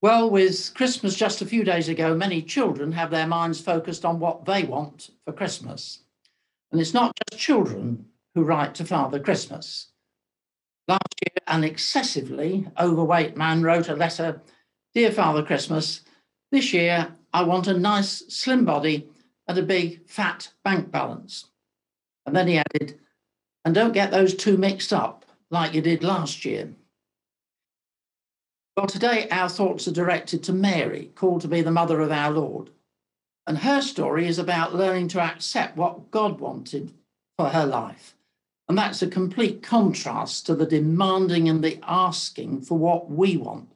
Well, with Christmas just a few days ago, many children have their minds focused on what they want for Christmas. And it's not just children who write to Father Christmas. Last year, an excessively overweight man wrote a letter Dear Father Christmas, this year I want a nice slim body and a big fat bank balance. And then he added, and don't get those two mixed up like you did last year. Well, today our thoughts are directed to Mary, called to be the mother of our Lord. And her story is about learning to accept what God wanted for her life. And that's a complete contrast to the demanding and the asking for what we want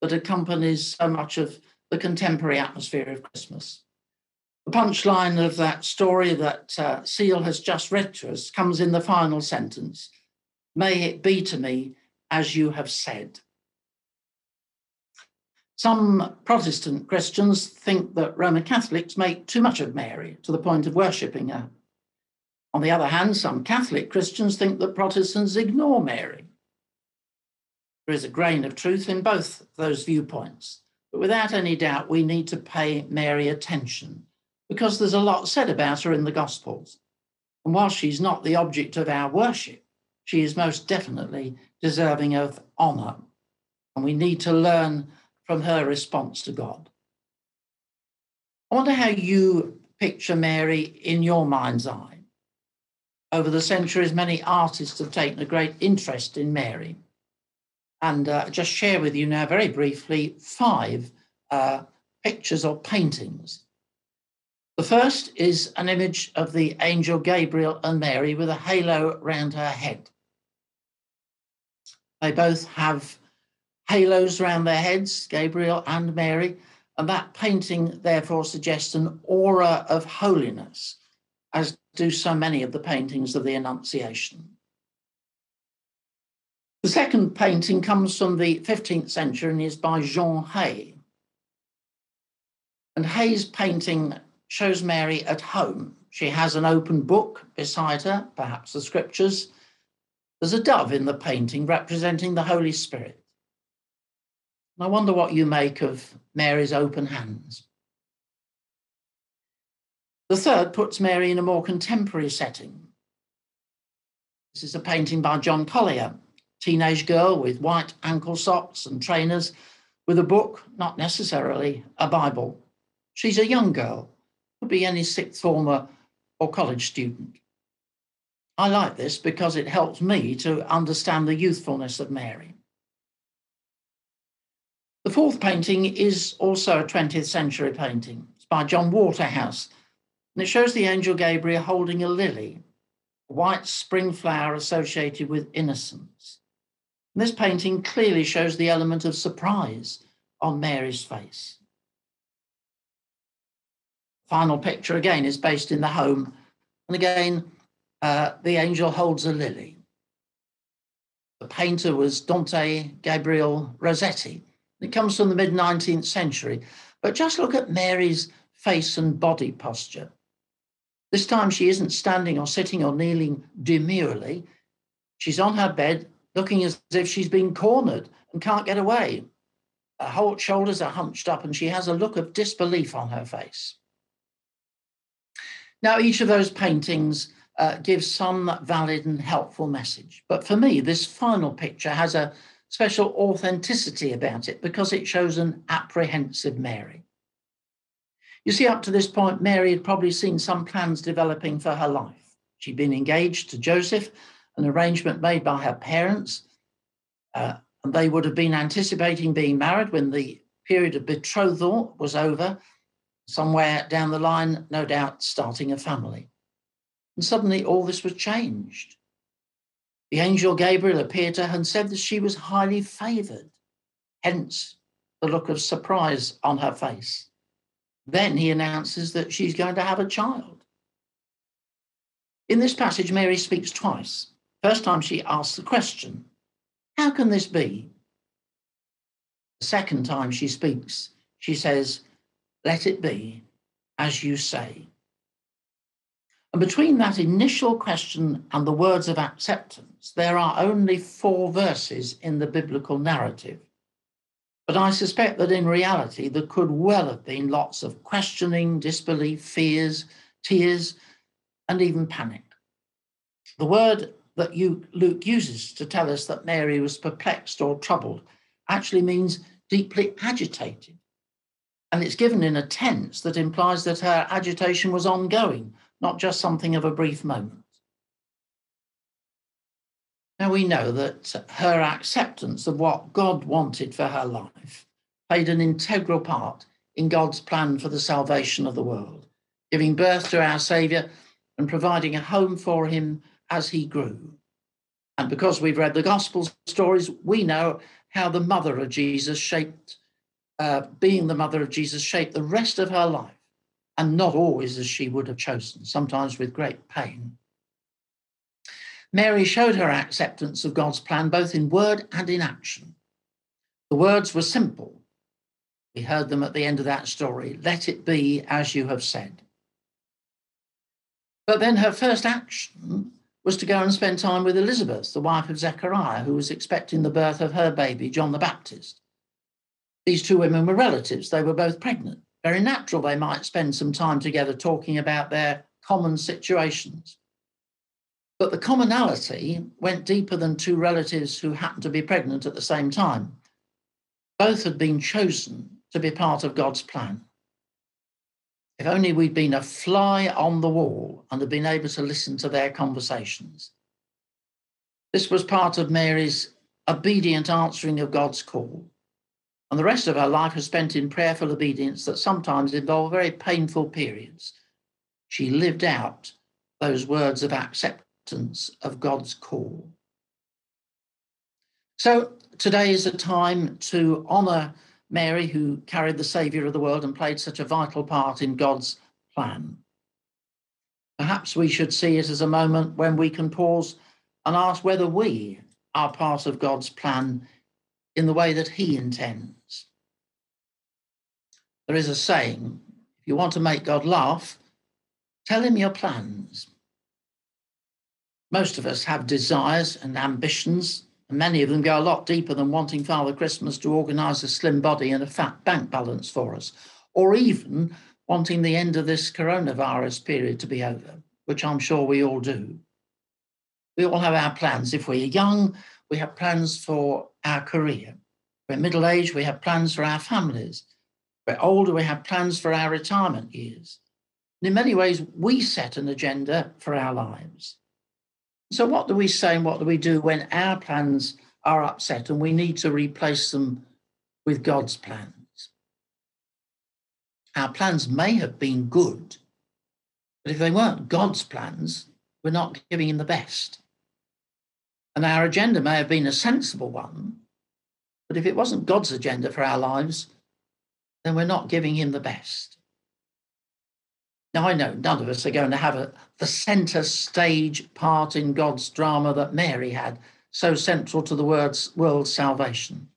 that accompanies so much of the contemporary atmosphere of Christmas. The punchline of that story that uh, Seal has just read to us comes in the final sentence May it be to me as you have said. Some Protestant Christians think that Roman Catholics make too much of Mary to the point of worshipping her. On the other hand, some Catholic Christians think that Protestants ignore Mary. There is a grain of truth in both those viewpoints, but without any doubt, we need to pay Mary attention because there's a lot said about her in the Gospels. And while she's not the object of our worship, she is most definitely deserving of honour. And we need to learn from her response to God. I wonder how you picture Mary in your mind's eye. Over the centuries, many artists have taken a great interest in Mary. And uh, just share with you now, very briefly, five uh, pictures or paintings. The first is an image of the angel Gabriel and Mary with a halo round her head. They both have halos around their heads, Gabriel and Mary, and that painting therefore suggests an aura of holiness, as do so many of the paintings of the Annunciation. The second painting comes from the 15th century and is by Jean Hey. And Hey's painting shows Mary at home. She has an open book beside her, perhaps the scriptures. There's a dove in the painting representing the Holy Spirit. I wonder what you make of Mary's open hands. The third puts Mary in a more contemporary setting. This is a painting by John Collier, teenage girl with white ankle socks and trainers, with a book, not necessarily a Bible. She's a young girl, could be any sixth former or college student. I like this because it helps me to understand the youthfulness of Mary. The fourth painting is also a 20th century painting. It's by John Waterhouse, and it shows the angel Gabriel holding a lily, a white spring flower associated with innocence. And this painting clearly shows the element of surprise on Mary's face. Final picture again is based in the home, and again, uh, the angel holds a lily. The painter was Dante Gabriel Rossetti, it comes from the mid 19th century. But just look at Mary's face and body posture. This time she isn't standing or sitting or kneeling demurely. She's on her bed, looking as if she's been cornered and can't get away. Her whole shoulders are hunched up and she has a look of disbelief on her face. Now, each of those paintings uh, gives some valid and helpful message. But for me, this final picture has a special authenticity about it because it shows an apprehensive Mary. You see, up to this point, Mary had probably seen some plans developing for her life. She'd been engaged to Joseph, an arrangement made by her parents, uh, and they would have been anticipating being married when the period of betrothal was over, somewhere down the line, no doubt starting a family. And suddenly all this was changed. The angel Gabriel appeared to her and said that she was highly favored, hence the look of surprise on her face. Then he announces that she's going to have a child. In this passage, Mary speaks twice. First time she asks the question, How can this be? The second time she speaks, she says, Let it be as you say. And between that initial question and the words of acceptance, there are only four verses in the biblical narrative. But I suspect that in reality, there could well have been lots of questioning, disbelief, fears, tears, and even panic. The word that Luke uses to tell us that Mary was perplexed or troubled actually means deeply agitated. And it's given in a tense that implies that her agitation was ongoing, not just something of a brief moment. Now we know that her acceptance of what God wanted for her life played an integral part in God's plan for the salvation of the world, giving birth to our Saviour and providing a home for him as he grew. And because we've read the gospel stories, we know how the mother of Jesus shaped, uh, being the mother of Jesus, shaped the rest of her life, and not always as she would have chosen, sometimes with great pain. Mary showed her acceptance of God's plan both in word and in action. The words were simple. We heard them at the end of that story let it be as you have said. But then her first action was to go and spend time with Elizabeth, the wife of Zechariah, who was expecting the birth of her baby, John the Baptist. These two women were relatives. They were both pregnant. Very natural they might spend some time together talking about their common situations. But the commonality went deeper than two relatives who happened to be pregnant at the same time. Both had been chosen to be part of God's plan. If only we'd been a fly on the wall and had been able to listen to their conversations. This was part of Mary's obedient answering of God's call. And the rest of her life was spent in prayerful obedience that sometimes involved very painful periods. She lived out those words of acceptance of God's call. So today is a time to honour Mary, who carried the Saviour of the world and played such a vital part in God's plan. Perhaps we should see it as a moment when we can pause and ask whether we are part of God's plan in the way that He intends. There is a saying if you want to make God laugh, tell Him your plans. Most of us have desires and ambitions, and many of them go a lot deeper than wanting Father Christmas to organise a slim body and a fat bank balance for us, or even wanting the end of this coronavirus period to be over, which I'm sure we all do. We all have our plans. If we're young, we have plans for our career. We're middle aged, we have plans for our families. We're older, we have plans for our retirement years. And in many ways, we set an agenda for our lives. So, what do we say and what do we do when our plans are upset and we need to replace them with God's plans? Our plans may have been good, but if they weren't God's plans, we're not giving Him the best. And our agenda may have been a sensible one, but if it wasn't God's agenda for our lives, then we're not giving Him the best. Now, I know none of us are going to have a, the centre stage part in God's drama that Mary had, so central to the world's salvation.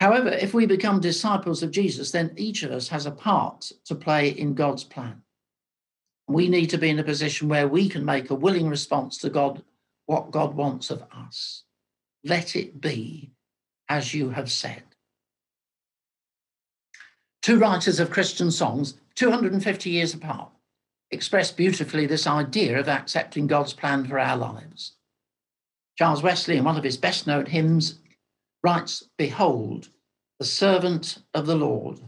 However, if we become disciples of Jesus, then each of us has a part to play in God's plan. We need to be in a position where we can make a willing response to God, what God wants of us. Let it be as you have said. Two writers of Christian songs 250 years apart, express beautifully this idea of accepting God's plan for our lives. Charles Wesley, in one of his best known hymns, writes Behold, the servant of the Lord,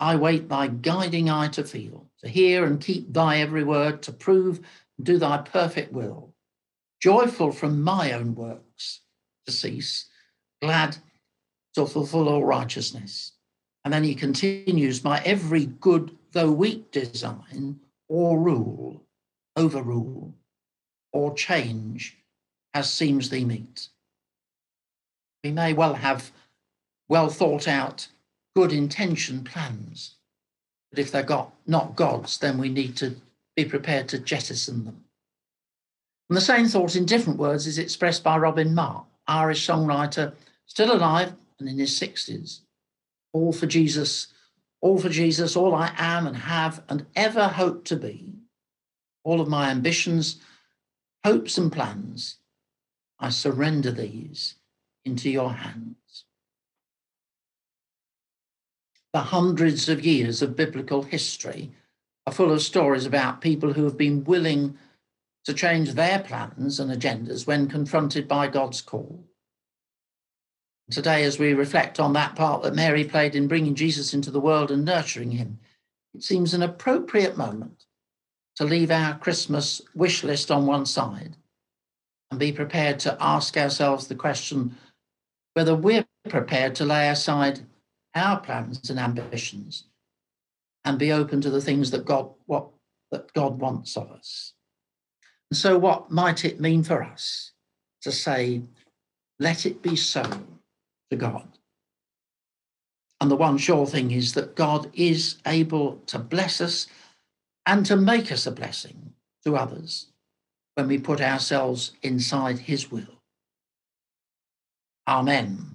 I wait thy guiding eye to feel, to hear and keep thy every word, to prove and do thy perfect will. Joyful from my own works to cease, glad to fulfill all righteousness. And then he continues, My every good though weak design or rule, overrule, or change as seems thee meet. We may well have well thought out, good intention plans, but if they're got, not God's, then we need to be prepared to jettison them. And the same thought in different words is expressed by Robin Mark, Irish songwriter, still alive and in his 60s. All for Jesus all for Jesus, all I am and have and ever hope to be, all of my ambitions, hopes, and plans, I surrender these into your hands. the hundreds of years of biblical history are full of stories about people who have been willing to change their plans and agendas when confronted by God's call. Today, as we reflect on that part that Mary played in bringing Jesus into the world and nurturing him, it seems an appropriate moment to leave our Christmas wish list on one side and be prepared to ask ourselves the question whether we're prepared to lay aside our plans and ambitions and be open to the things that God what that God wants of us. And so what might it mean for us to say, let it be so to God? And the one sure thing is that God is able to bless us and to make us a blessing to others when we put ourselves inside his will. Amen.